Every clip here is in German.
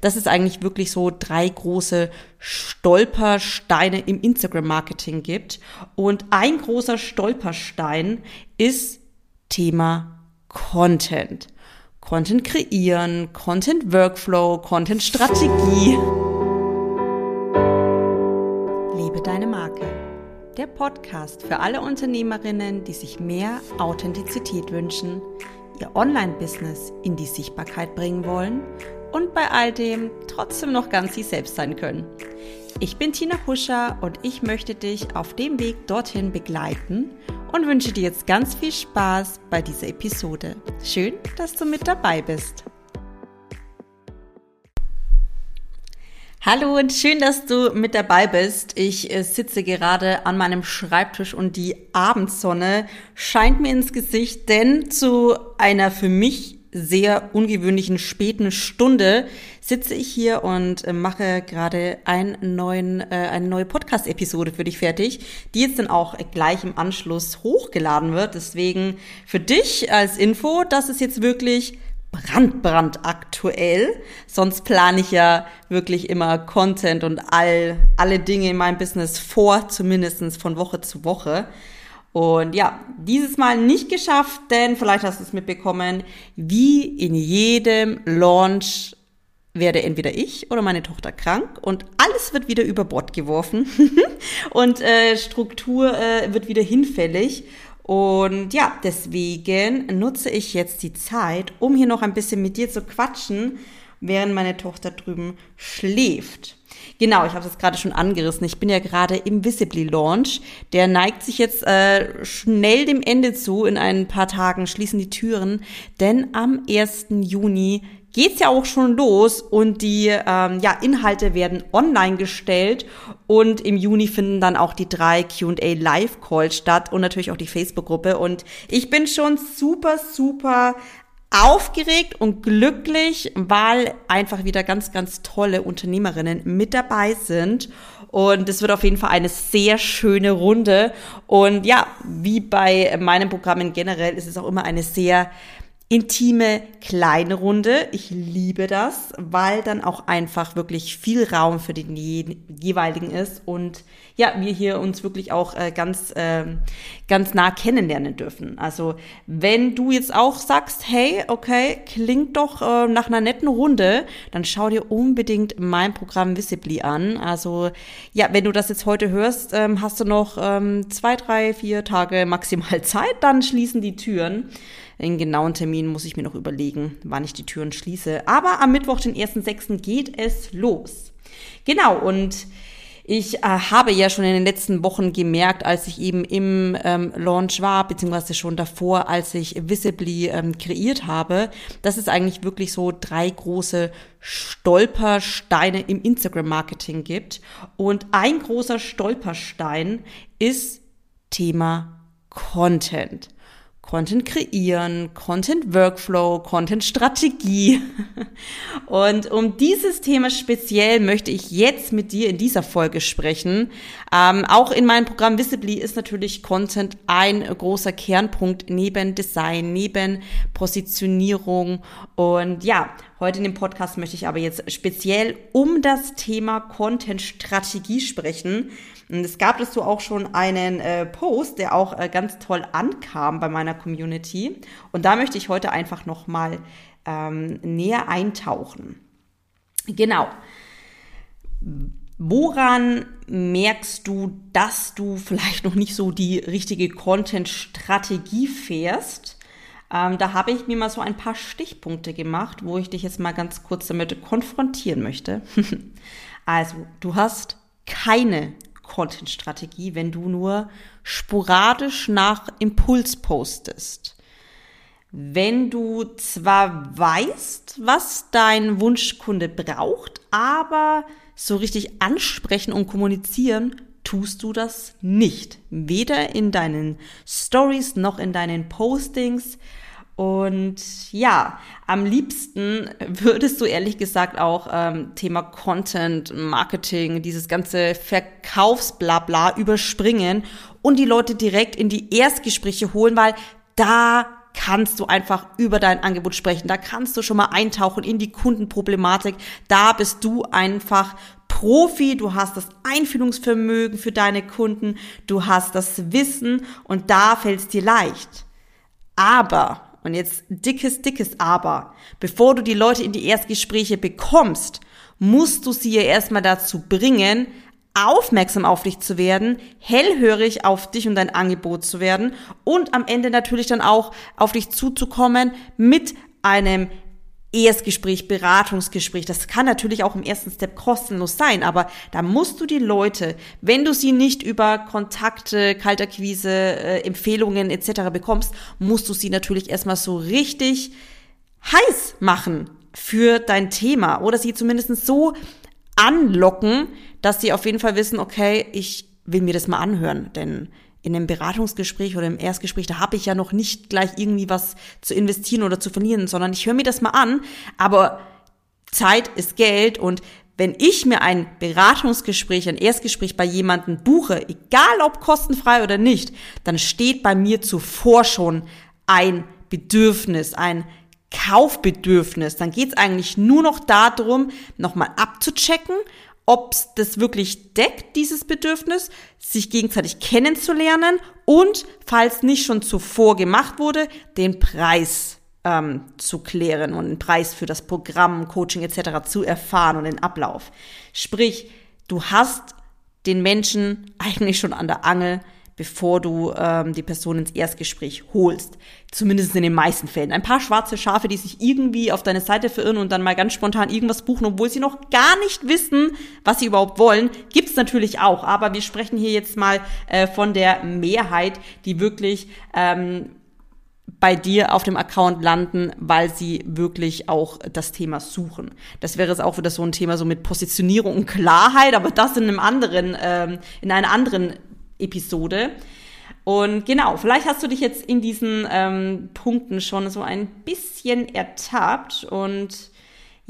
Das ist eigentlich wirklich so drei große Stolpersteine im Instagram-Marketing gibt. Und ein großer Stolperstein ist Thema Content. Content kreieren, Content Workflow, Content Strategie. Liebe deine Marke. Der Podcast für alle Unternehmerinnen, die sich mehr Authentizität wünschen, ihr Online-Business in die Sichtbarkeit bringen wollen und bei all dem trotzdem noch ganz sie selbst sein können. Ich bin Tina Huscher und ich möchte dich auf dem Weg dorthin begleiten und wünsche dir jetzt ganz viel Spaß bei dieser Episode. Schön, dass du mit dabei bist. Hallo und schön, dass du mit dabei bist. Ich äh, sitze gerade an meinem Schreibtisch und die Abendsonne scheint mir ins Gesicht, denn zu einer für mich sehr ungewöhnlichen späten Stunde sitze ich hier und äh, mache gerade einen neuen, äh, eine neue Podcast-Episode für dich fertig, die jetzt dann auch gleich im Anschluss hochgeladen wird. Deswegen für dich als Info, das ist jetzt wirklich brandbrand aktuell. Sonst plane ich ja wirklich immer Content und all, alle Dinge in meinem Business vor, zumindestens von Woche zu Woche. Und ja, dieses Mal nicht geschafft, denn vielleicht hast du es mitbekommen, wie in jedem Launch werde entweder ich oder meine Tochter krank und alles wird wieder über Bord geworfen und äh, Struktur äh, wird wieder hinfällig. Und ja, deswegen nutze ich jetzt die Zeit, um hier noch ein bisschen mit dir zu quatschen, während meine Tochter drüben schläft. Genau, ich habe es gerade schon angerissen. Ich bin ja gerade im Visibly Launch. Der neigt sich jetzt äh, schnell dem Ende zu. In ein paar Tagen schließen die Türen, denn am 1. Juni geht's ja auch schon los und die ähm, ja, Inhalte werden online gestellt und im Juni finden dann auch die drei Q&A Live Calls statt und natürlich auch die Facebook-Gruppe und ich bin schon super, super aufgeregt und glücklich, weil einfach wieder ganz, ganz tolle Unternehmerinnen mit dabei sind. Und es wird auf jeden Fall eine sehr schöne Runde. Und ja, wie bei meinen Programmen generell ist es auch immer eine sehr intime kleine Runde. Ich liebe das, weil dann auch einfach wirklich viel Raum für den jeweiligen ist und ja, wir hier uns wirklich auch äh, ganz äh, ganz nah kennenlernen dürfen. Also, wenn du jetzt auch sagst, hey, okay, klingt doch äh, nach einer netten Runde, dann schau dir unbedingt mein Programm Visibly an. Also, ja, wenn du das jetzt heute hörst, ähm, hast du noch ähm, zwei, drei, vier Tage maximal Zeit, dann schließen die Türen. Den genauen Termin muss ich mir noch überlegen, wann ich die Türen schließe. Aber am Mittwoch, den 1.6. geht es los. Genau, und ich äh, habe ja schon in den letzten Wochen gemerkt, als ich eben im ähm, Launch war, beziehungsweise schon davor, als ich Visibly ähm, kreiert habe, dass es eigentlich wirklich so drei große Stolpersteine im Instagram-Marketing gibt. Und ein großer Stolperstein ist Thema Content. Content kreieren, Content Workflow, Content Strategie. Und um dieses Thema speziell möchte ich jetzt mit dir in dieser Folge sprechen. Ähm, auch in meinem Programm Visibly ist natürlich Content ein großer Kernpunkt neben Design, neben Positionierung. Und ja, heute in dem Podcast möchte ich aber jetzt speziell um das Thema Content Strategie sprechen. Und es gab dazu auch schon einen äh, Post, der auch äh, ganz toll ankam bei meiner Community. Und da möchte ich heute einfach nochmal ähm, näher eintauchen. Genau. Woran merkst du, dass du vielleicht noch nicht so die richtige Content-Strategie fährst? Ähm, da habe ich mir mal so ein paar Stichpunkte gemacht, wo ich dich jetzt mal ganz kurz damit konfrontieren möchte. also, du hast keine Content-Strategie, wenn du nur sporadisch nach Impuls postest. Wenn du zwar weißt, was dein Wunschkunde braucht, aber so richtig ansprechen und kommunizieren tust du das nicht. Weder in deinen Stories noch in deinen Postings. Und ja, am liebsten würdest du ehrlich gesagt auch ähm, Thema Content, Marketing, dieses ganze Verkaufsblabla überspringen und die Leute direkt in die Erstgespräche holen, weil da kannst du einfach über dein Angebot sprechen. Da kannst du schon mal eintauchen in die Kundenproblematik. Da bist du einfach Profi, du hast das Einfühlungsvermögen für deine Kunden, du hast das Wissen und da fällt es dir leicht. Aber, und jetzt dickes, dickes Aber, bevor du die Leute in die Erstgespräche bekommst, musst du sie ja erstmal dazu bringen, aufmerksam auf dich zu werden, hellhörig auf dich und dein Angebot zu werden und am Ende natürlich dann auch auf dich zuzukommen mit einem Erstgespräch, Beratungsgespräch. Das kann natürlich auch im ersten Step kostenlos sein, aber da musst du die Leute, wenn du sie nicht über Kontakte, Kalterquise, äh, Empfehlungen etc. bekommst, musst du sie natürlich erstmal so richtig heiß machen für dein Thema oder sie zumindest so anlocken, dass sie auf jeden Fall wissen, okay, ich will mir das mal anhören, denn in einem Beratungsgespräch oder im Erstgespräch, da habe ich ja noch nicht gleich irgendwie was zu investieren oder zu verlieren, sondern ich höre mir das mal an, aber Zeit ist Geld und wenn ich mir ein Beratungsgespräch, ein Erstgespräch bei jemandem buche, egal ob kostenfrei oder nicht, dann steht bei mir zuvor schon ein Bedürfnis, ein Kaufbedürfnis. Dann geht es eigentlich nur noch darum, nochmal abzuchecken, ob das wirklich deckt, dieses Bedürfnis, sich gegenseitig kennenzulernen und, falls nicht schon zuvor gemacht wurde, den Preis ähm, zu klären und den Preis für das Programm, Coaching etc. zu erfahren und den Ablauf. Sprich, du hast den Menschen eigentlich schon an der Angel, bevor du ähm, die Person ins Erstgespräch holst. Zumindest in den meisten Fällen. Ein paar schwarze Schafe, die sich irgendwie auf deine Seite verirren und dann mal ganz spontan irgendwas buchen, obwohl sie noch gar nicht wissen, was sie überhaupt wollen, gibt's natürlich auch. Aber wir sprechen hier jetzt mal äh, von der Mehrheit, die wirklich ähm, bei dir auf dem Account landen, weil sie wirklich auch das Thema suchen. Das wäre jetzt auch wieder so ein Thema so mit Positionierung und Klarheit, aber das in einem anderen, ähm, in einer anderen Episode. Und genau, vielleicht hast du dich jetzt in diesen ähm, Punkten schon so ein bisschen ertappt und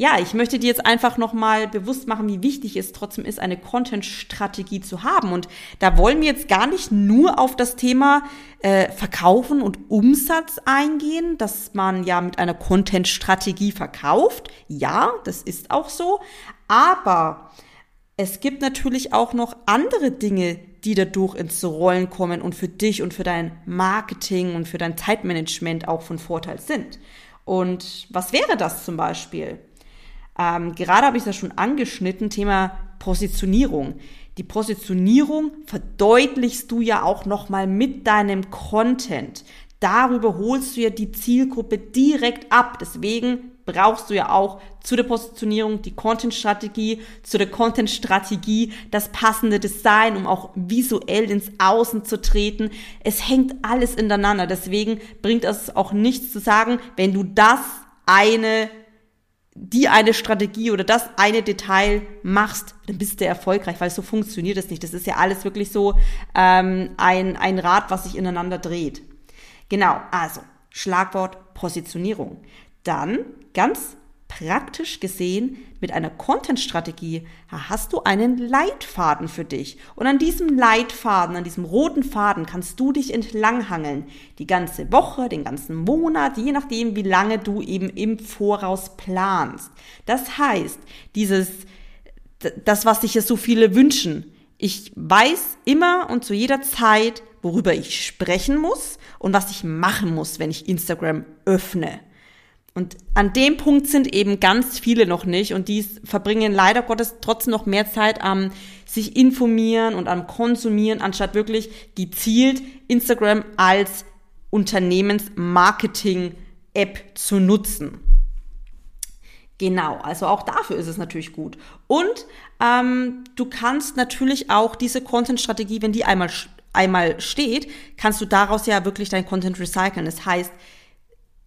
ja, ich möchte dir jetzt einfach nochmal bewusst machen, wie wichtig es trotzdem ist, eine Content-Strategie zu haben. Und da wollen wir jetzt gar nicht nur auf das Thema äh, Verkaufen und Umsatz eingehen, dass man ja mit einer Content-Strategie verkauft. Ja, das ist auch so. Aber es gibt natürlich auch noch andere Dinge, die dadurch ins Rollen kommen und für dich und für dein Marketing und für dein Zeitmanagement auch von Vorteil sind. Und was wäre das zum Beispiel? Ähm, gerade habe ich das schon angeschnitten, Thema Positionierung. Die Positionierung verdeutlichst du ja auch nochmal mit deinem Content. Darüber holst du ja die Zielgruppe direkt ab. Deswegen brauchst du ja auch zu der Positionierung die Content-Strategie, zu der Content-Strategie das passende Design, um auch visuell ins Außen zu treten. Es hängt alles ineinander. Deswegen bringt es auch nichts zu sagen, wenn du das eine die eine Strategie oder das eine Detail machst, dann bist du erfolgreich, weil so funktioniert es nicht. Das ist ja alles wirklich so ähm, ein, ein Rad, was sich ineinander dreht. Genau, also Schlagwort Positionierung. Dann ganz praktisch gesehen mit einer Content-Strategie hast du einen Leitfaden für dich. Und an diesem Leitfaden, an diesem roten Faden kannst du dich entlanghangeln. Die ganze Woche, den ganzen Monat, je nachdem, wie lange du eben im Voraus planst. Das heißt, dieses, das, was sich ja so viele wünschen. Ich weiß immer und zu jeder Zeit, worüber ich sprechen muss und was ich machen muss, wenn ich Instagram öffne. Und an dem Punkt sind eben ganz viele noch nicht und die verbringen leider Gottes trotzdem noch mehr Zeit am sich informieren und am Konsumieren, anstatt wirklich gezielt Instagram als Unternehmensmarketing-App zu nutzen. Genau, also auch dafür ist es natürlich gut. Und ähm, du kannst natürlich auch diese Content-Strategie, wenn die einmal, einmal steht, kannst du daraus ja wirklich dein Content recyceln. Das heißt,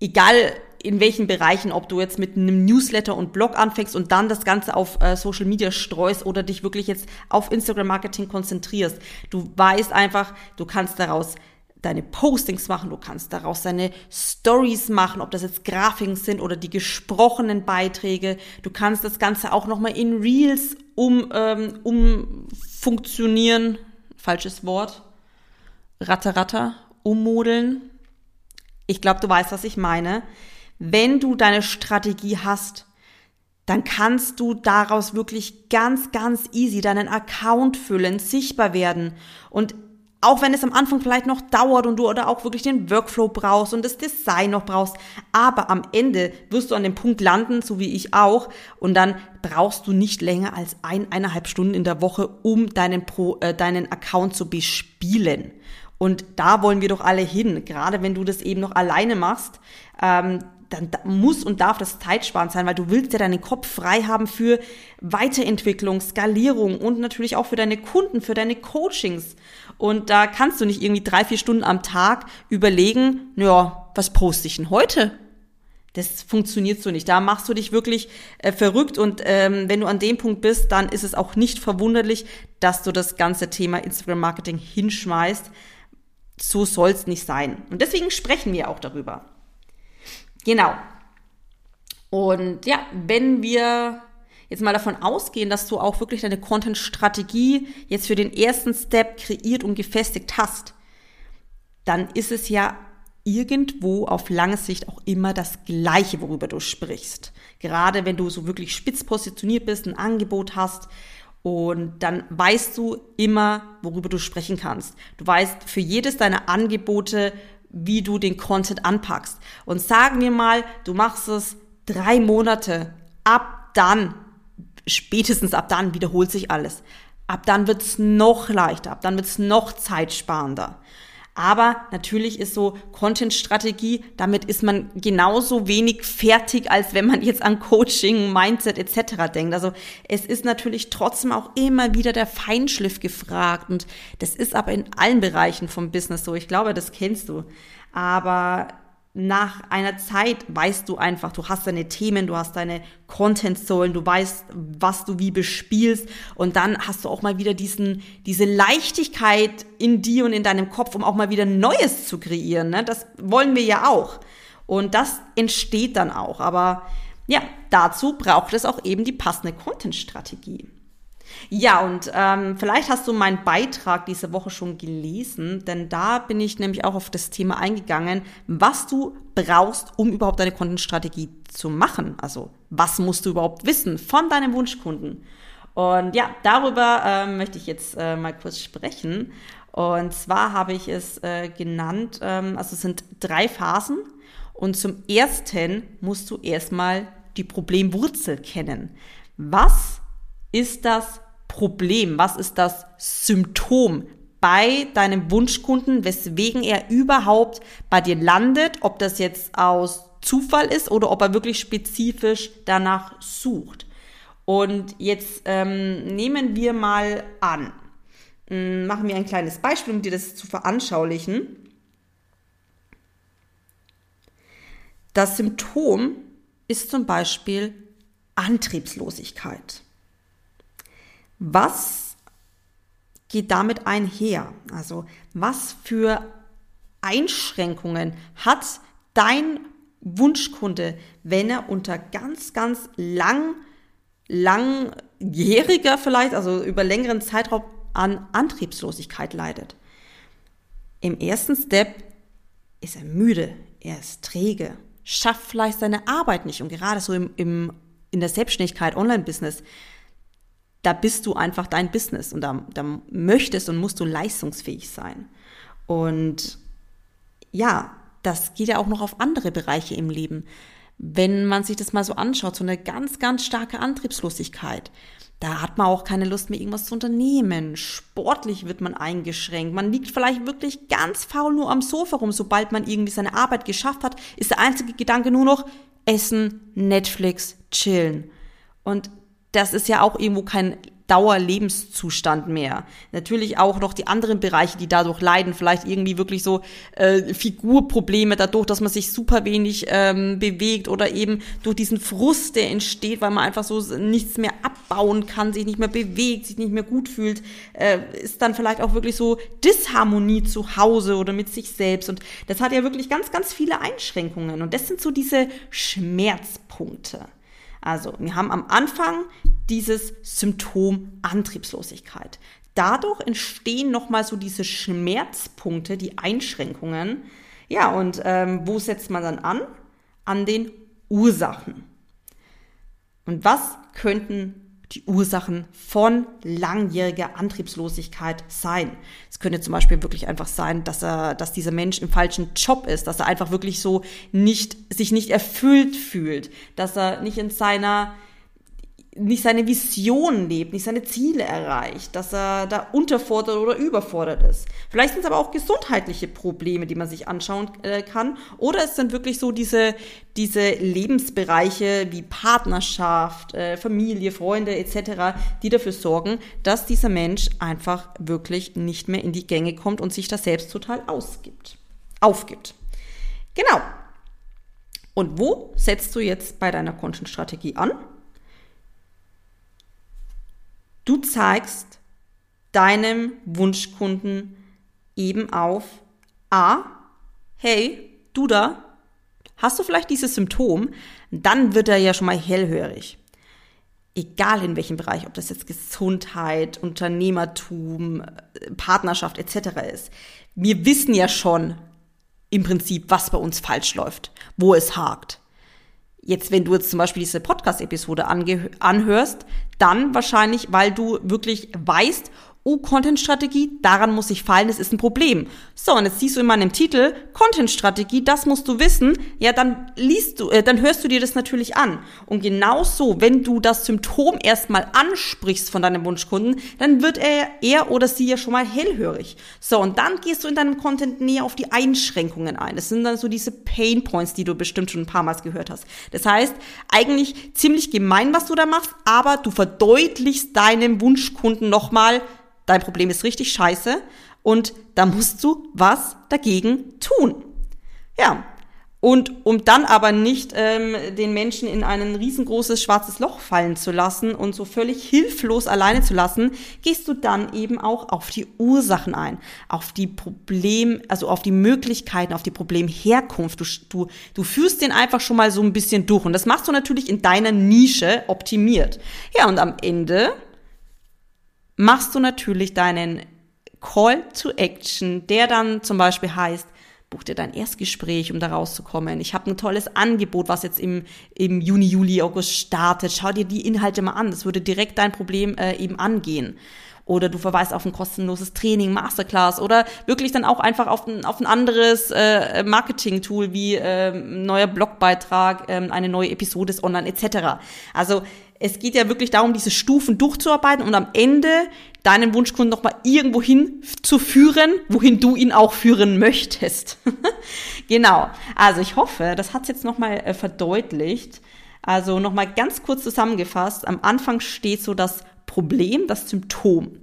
egal in welchen Bereichen, ob du jetzt mit einem Newsletter und Blog anfängst und dann das Ganze auf äh, Social Media streust oder dich wirklich jetzt auf Instagram Marketing konzentrierst. Du weißt einfach, du kannst daraus deine Postings machen, du kannst daraus deine Stories machen, ob das jetzt Grafiken sind oder die gesprochenen Beiträge. Du kannst das Ganze auch nochmal in Reels um, ähm, um funktionieren, falsches Wort, ratter, ratter, ummodeln Ich glaube, du weißt, was ich meine. Wenn du deine Strategie hast, dann kannst du daraus wirklich ganz, ganz easy deinen Account füllen, sichtbar werden. Und auch wenn es am Anfang vielleicht noch dauert und du oder auch wirklich den Workflow brauchst und das Design noch brauchst, aber am Ende wirst du an dem Punkt landen, so wie ich auch, und dann brauchst du nicht länger als eineinhalb Stunden in der Woche, um deinen, Pro, äh, deinen Account zu bespielen. Und da wollen wir doch alle hin, gerade wenn du das eben noch alleine machst. Ähm, dann muss und darf das zeitsparend sein, weil du willst ja deinen Kopf frei haben für Weiterentwicklung, Skalierung und natürlich auch für deine Kunden, für deine Coachings. Und da kannst du nicht irgendwie drei, vier Stunden am Tag überlegen, ja, was poste ich denn heute? Das funktioniert so nicht. Da machst du dich wirklich äh, verrückt und ähm, wenn du an dem Punkt bist, dann ist es auch nicht verwunderlich, dass du das ganze Thema Instagram Marketing hinschmeißt. So soll es nicht sein. Und deswegen sprechen wir auch darüber. Genau. Und ja, wenn wir jetzt mal davon ausgehen, dass du auch wirklich deine Content-Strategie jetzt für den ersten Step kreiert und gefestigt hast, dann ist es ja irgendwo auf lange Sicht auch immer das Gleiche, worüber du sprichst. Gerade wenn du so wirklich spitz positioniert bist, ein Angebot hast und dann weißt du immer, worüber du sprechen kannst. Du weißt für jedes deiner Angebote, wie du den Content anpackst. Und sagen wir mal, du machst es drei Monate. Ab dann, spätestens ab dann wiederholt sich alles. Ab dann wird's noch leichter, ab dann wird's noch zeitsparender. Aber natürlich ist so Content-Strategie, damit ist man genauso wenig fertig, als wenn man jetzt an Coaching, Mindset etc. denkt. Also es ist natürlich trotzdem auch immer wieder der Feinschliff gefragt. Und das ist aber in allen Bereichen vom Business so. Ich glaube, das kennst du. Aber nach einer Zeit weißt du einfach, du hast deine Themen, du hast deine Content-Säulen, du weißt, was du wie bespielst und dann hast du auch mal wieder diesen, diese Leichtigkeit in dir und in deinem Kopf, um auch mal wieder Neues zu kreieren. Ne? Das wollen wir ja auch. Und das entsteht dann auch. Aber ja, dazu braucht es auch eben die passende Content-Strategie. Ja, und ähm, vielleicht hast du meinen Beitrag diese Woche schon gelesen, denn da bin ich nämlich auch auf das Thema eingegangen, was du brauchst, um überhaupt deine Content-Strategie zu machen. Also was musst du überhaupt wissen von deinem Wunschkunden? Und ja, darüber äh, möchte ich jetzt äh, mal kurz sprechen. Und zwar habe ich es äh, genannt, ähm, also es sind drei Phasen. Und zum ersten musst du erstmal die Problemwurzel kennen. Was ist das Problem? Was ist das Symptom bei deinem Wunschkunden, weswegen er überhaupt bei dir landet, ob das jetzt aus Zufall ist oder ob er wirklich spezifisch danach sucht. Und jetzt ähm, nehmen wir mal an, hm, machen wir ein kleines Beispiel, um dir das zu veranschaulichen. Das Symptom ist zum Beispiel Antriebslosigkeit. Was geht damit einher? Also was für Einschränkungen hat dein Wunschkunde, wenn er unter ganz, ganz lang, langjähriger vielleicht, also über längeren Zeitraum an Antriebslosigkeit leidet? Im ersten Step ist er müde, er ist träge, schafft vielleicht seine Arbeit nicht und gerade so im, im, in der Selbstständigkeit, Online-Business, da bist du einfach dein Business und da, da möchtest und musst du leistungsfähig sein. Und ja, das geht ja auch noch auf andere Bereiche im Leben. Wenn man sich das mal so anschaut, so eine ganz, ganz starke Antriebslosigkeit, da hat man auch keine Lust mehr, irgendwas zu unternehmen. Sportlich wird man eingeschränkt. Man liegt vielleicht wirklich ganz faul nur am Sofa rum. Sobald man irgendwie seine Arbeit geschafft hat, ist der einzige Gedanke nur noch Essen, Netflix, chillen. Und das ist ja auch irgendwo kein Dauerlebenszustand mehr. Natürlich auch noch die anderen Bereiche, die dadurch leiden, vielleicht irgendwie wirklich so äh, Figurprobleme dadurch, dass man sich super wenig ähm, bewegt oder eben durch diesen Frust, der entsteht, weil man einfach so nichts mehr abbauen kann, sich nicht mehr bewegt, sich nicht mehr gut fühlt, äh, ist dann vielleicht auch wirklich so Disharmonie zu Hause oder mit sich selbst. Und das hat ja wirklich ganz, ganz viele Einschränkungen. Und das sind so diese Schmerzpunkte. Also wir haben am Anfang dieses Symptom Antriebslosigkeit. Dadurch entstehen nochmal so diese Schmerzpunkte, die Einschränkungen. Ja, und ähm, wo setzt man dann an? An den Ursachen. Und was könnten die Ursachen von langjähriger Antriebslosigkeit sein. Es könnte zum Beispiel wirklich einfach sein, dass er, dass dieser Mensch im falschen Job ist, dass er einfach wirklich so nicht, sich nicht erfüllt fühlt, dass er nicht in seiner nicht seine Vision lebt, nicht seine Ziele erreicht, dass er da unterfordert oder überfordert ist. Vielleicht sind es aber auch gesundheitliche Probleme, die man sich anschauen äh, kann. Oder es sind wirklich so diese, diese Lebensbereiche wie Partnerschaft, äh, Familie, Freunde etc., die dafür sorgen, dass dieser Mensch einfach wirklich nicht mehr in die Gänge kommt und sich das selbst total ausgibt, aufgibt. Genau. Und wo setzt du jetzt bei deiner Content-Strategie an? Du zeigst deinem Wunschkunden eben auf, a, hey, du da, hast du vielleicht dieses Symptom, dann wird er ja schon mal hellhörig. Egal in welchem Bereich, ob das jetzt Gesundheit, Unternehmertum, Partnerschaft etc. ist. Wir wissen ja schon im Prinzip, was bei uns falsch läuft, wo es hakt. Jetzt, wenn du jetzt zum Beispiel diese Podcast-Episode anhörst, dann wahrscheinlich, weil du wirklich weißt, Oh, Content-Strategie, daran muss ich fallen, das ist ein Problem. So, und jetzt siehst du in meinem Titel Content-Strategie, das musst du wissen. Ja, dann liest du, äh, dann hörst du dir das natürlich an. Und genau so, wenn du das Symptom erstmal ansprichst von deinem Wunschkunden, dann wird er, er oder sie ja schon mal hellhörig. So, und dann gehst du in deinem Content näher auf die Einschränkungen ein. Das sind dann so diese Pain Points, die du bestimmt schon ein paar Mal gehört hast. Das heißt, eigentlich ziemlich gemein, was du da machst, aber du verdeutlichst deinem Wunschkunden nochmal, dein Problem ist richtig scheiße und da musst du was dagegen tun. Ja. Und um dann aber nicht ähm, den Menschen in ein riesengroßes schwarzes Loch fallen zu lassen und so völlig hilflos alleine zu lassen, gehst du dann eben auch auf die Ursachen ein, auf die Problem, also auf die Möglichkeiten, auf die Problemherkunft. Du, du, du führst den einfach schon mal so ein bisschen durch und das machst du natürlich in deiner Nische optimiert. Ja, und am Ende machst du natürlich deinen Call to Action, der dann zum Beispiel heißt, buch dir dein Erstgespräch, um da rauszukommen. Ich habe ein tolles Angebot, was jetzt im, im Juni, Juli, August startet. Schau dir die Inhalte mal an. Das würde direkt dein Problem äh, eben angehen. Oder du verweist auf ein kostenloses Training, Masterclass oder wirklich dann auch einfach auf ein, auf ein anderes äh, Marketing-Tool wie äh, neuer Blogbeitrag, äh, eine neue Episode ist online etc. Also es geht ja wirklich darum, diese Stufen durchzuarbeiten und am Ende deinen Wunschkunden nochmal irgendwo hin zu führen, wohin du ihn auch führen möchtest. genau. Also ich hoffe, das hat es jetzt nochmal äh, verdeutlicht. Also nochmal ganz kurz zusammengefasst. Am Anfang steht so das Problem, das Symptom.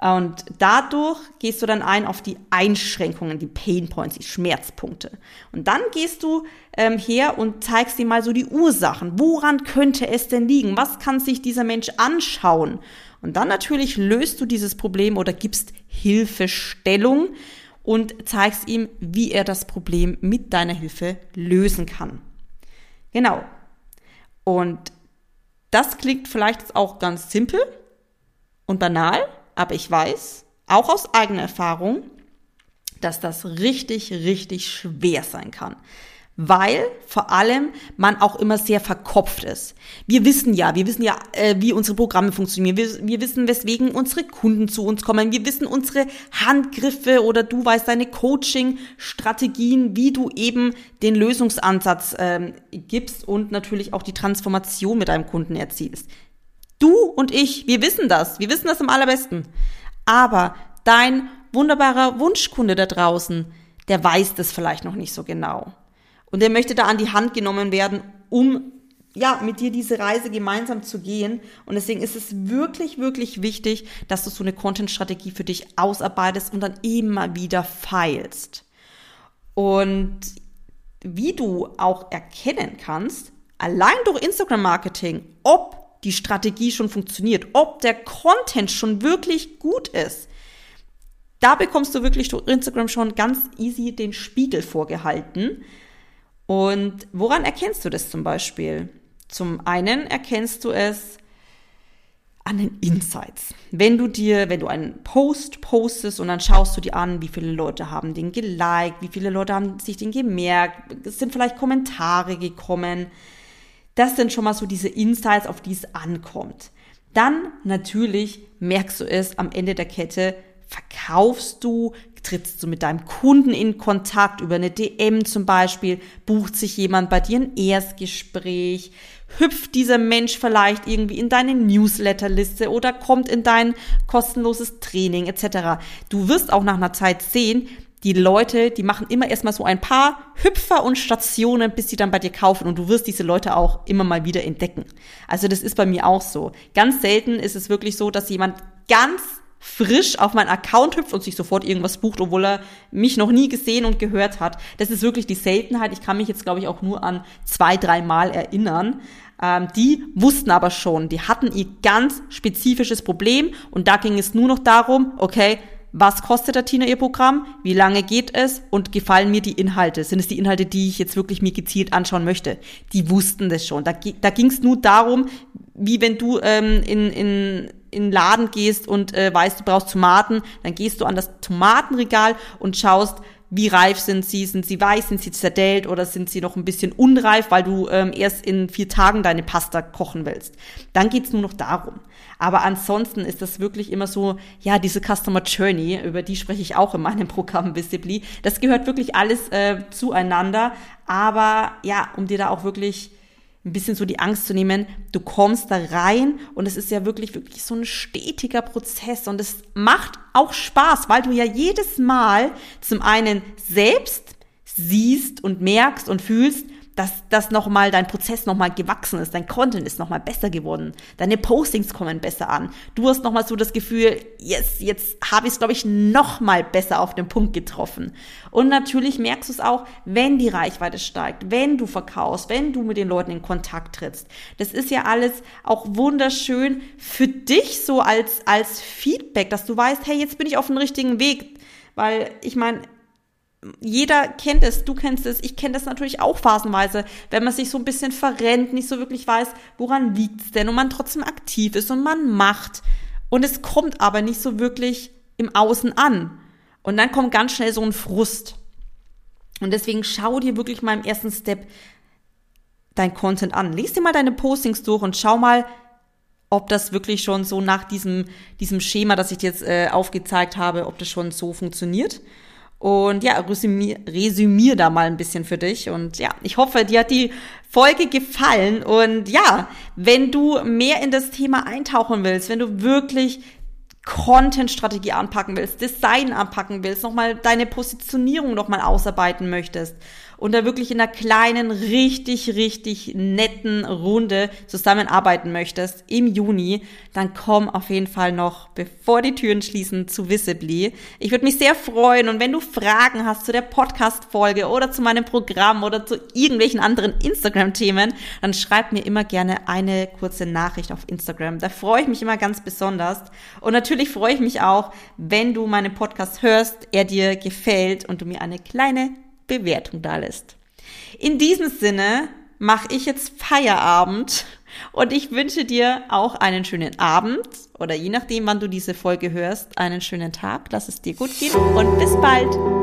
Und dadurch gehst du dann ein auf die Einschränkungen, die Pain Points, die Schmerzpunkte. Und dann gehst du ähm, her und zeigst dir mal so die Ursachen. Woran könnte es denn liegen? Was kann sich dieser Mensch anschauen? Und dann natürlich löst du dieses Problem oder gibst Hilfestellung und zeigst ihm, wie er das Problem mit deiner Hilfe lösen kann. Genau. Und das klingt vielleicht auch ganz simpel und banal, aber ich weiß, auch aus eigener Erfahrung, dass das richtig, richtig schwer sein kann. Weil vor allem man auch immer sehr verkopft ist. Wir wissen ja, wir wissen ja, äh, wie unsere Programme funktionieren. Wir, wir wissen, weswegen unsere Kunden zu uns kommen. Wir wissen unsere Handgriffe oder du weißt deine Coaching-Strategien, wie du eben den Lösungsansatz ähm, gibst und natürlich auch die Transformation mit deinem Kunden erzielst. Du und ich, wir wissen das. Wir wissen das am allerbesten. Aber dein wunderbarer Wunschkunde da draußen, der weiß das vielleicht noch nicht so genau. Und der möchte da an die Hand genommen werden, um ja, mit dir diese Reise gemeinsam zu gehen. Und deswegen ist es wirklich, wirklich wichtig, dass du so eine Content-Strategie für dich ausarbeitest und dann immer wieder feilst. Und wie du auch erkennen kannst, allein durch Instagram-Marketing, ob die Strategie schon funktioniert, ob der Content schon wirklich gut ist. Da bekommst du wirklich durch Instagram schon ganz easy den Spiegel vorgehalten. Und woran erkennst du das zum Beispiel? Zum einen erkennst du es an den Insights. Wenn du dir, wenn du einen Post postest und dann schaust du dir an, wie viele Leute haben den geliked, wie viele Leute haben sich den gemerkt, es sind vielleicht Kommentare gekommen. Das sind schon mal so diese Insights, auf die es ankommt. Dann natürlich merkst du es am Ende der Kette, verkaufst du, trittst du mit deinem Kunden in Kontakt über eine DM zum Beispiel, bucht sich jemand bei dir ein Erstgespräch, hüpft dieser Mensch vielleicht irgendwie in deine Newsletterliste oder kommt in dein kostenloses Training etc. Du wirst auch nach einer Zeit sehen, die Leute, die machen immer erstmal so ein paar Hüpfer und Stationen, bis sie dann bei dir kaufen und du wirst diese Leute auch immer mal wieder entdecken. Also das ist bei mir auch so. Ganz selten ist es wirklich so, dass jemand ganz frisch auf meinen Account hüpft und sich sofort irgendwas bucht, obwohl er mich noch nie gesehen und gehört hat. Das ist wirklich die Seltenheit. Ich kann mich jetzt, glaube ich, auch nur an zwei, drei Mal erinnern. Ähm, die wussten aber schon, die hatten ihr ganz spezifisches Problem und da ging es nur noch darum, okay, was kostet der Tina ihr Programm, wie lange geht es und gefallen mir die Inhalte? Sind es die Inhalte, die ich jetzt wirklich mir gezielt anschauen möchte? Die wussten das schon. Da, da ging es nur darum, wie wenn du ähm, in, in in Laden gehst und äh, weißt, du brauchst Tomaten, dann gehst du an das Tomatenregal und schaust, wie reif sind sie, sind sie weiß, sind sie zerdellt oder sind sie noch ein bisschen unreif, weil du ähm, erst in vier Tagen deine Pasta kochen willst. Dann geht's nur noch darum. Aber ansonsten ist das wirklich immer so, ja, diese Customer Journey, über die spreche ich auch in meinem Programm Visibly. Das gehört wirklich alles äh, zueinander. Aber ja, um dir da auch wirklich ein bisschen so die Angst zu nehmen, du kommst da rein und es ist ja wirklich, wirklich so ein stetiger Prozess und es macht auch Spaß, weil du ja jedes Mal zum einen selbst siehst und merkst und fühlst, dass das nochmal, dein Prozess nochmal gewachsen ist, dein Content ist nochmal besser geworden, deine Postings kommen besser an. Du hast nochmal so das Gefühl, yes, jetzt habe ich es, glaube ich, nochmal besser auf den Punkt getroffen. Und natürlich merkst du es auch, wenn die Reichweite steigt, wenn du verkaufst, wenn du mit den Leuten in Kontakt trittst. Das ist ja alles auch wunderschön für dich so als, als Feedback, dass du weißt, hey, jetzt bin ich auf dem richtigen Weg. Weil ich meine, jeder kennt es, du kennst es, ich kenne das natürlich auch phasenweise, wenn man sich so ein bisschen verrennt, nicht so wirklich weiß, woran liegt's denn und man trotzdem aktiv ist und man macht und es kommt aber nicht so wirklich im Außen an. Und dann kommt ganz schnell so ein Frust. Und deswegen schau dir wirklich mal im ersten Step dein Content an. Lies dir mal deine Postings durch und schau mal, ob das wirklich schon so nach diesem, diesem Schema, das ich dir jetzt äh, aufgezeigt habe, ob das schon so funktioniert. Und ja, resümier, resümier da mal ein bisschen für dich. Und ja, ich hoffe, dir hat die Folge gefallen. Und ja, wenn du mehr in das Thema eintauchen willst, wenn du wirklich Content-Strategie anpacken willst, Design anpacken willst, nochmal deine Positionierung nochmal ausarbeiten möchtest und da wirklich in einer kleinen, richtig, richtig netten Runde zusammenarbeiten möchtest im Juni, dann komm auf jeden Fall noch, bevor die Türen schließen, zu Visibly. Ich würde mich sehr freuen und wenn du Fragen hast zu der Podcast-Folge oder zu meinem Programm oder zu irgendwelchen anderen Instagram-Themen, dann schreib mir immer gerne eine kurze Nachricht auf Instagram. Da freue ich mich immer ganz besonders. Und natürlich freue ich mich auch, wenn du meinen Podcast hörst, er dir gefällt und du mir eine kleine Bewertung da lässt. In diesem Sinne mache ich jetzt Feierabend und ich wünsche dir auch einen schönen Abend oder je nachdem, wann du diese Folge hörst, einen schönen Tag. Lass es dir gut gehen und bis bald.